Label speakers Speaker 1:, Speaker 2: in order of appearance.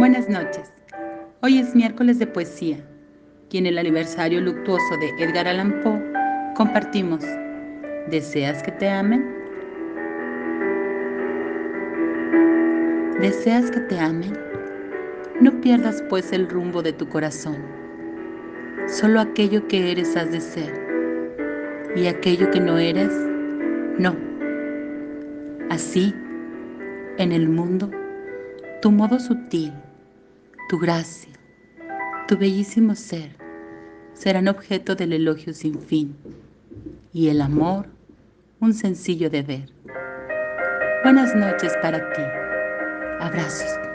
Speaker 1: Buenas noches. Hoy es miércoles de poesía y en el aniversario luctuoso de Edgar Allan Poe compartimos ¿Deseas que te amen? ¿Deseas que te amen? No pierdas pues el rumbo de tu corazón. Solo aquello que eres has de ser y aquello que no eres, no. Así, en el mundo, tu modo sutil, tu gracia, tu bellísimo ser serán objeto del elogio sin fin y el amor un sencillo deber. Buenas noches para ti. Abrazos.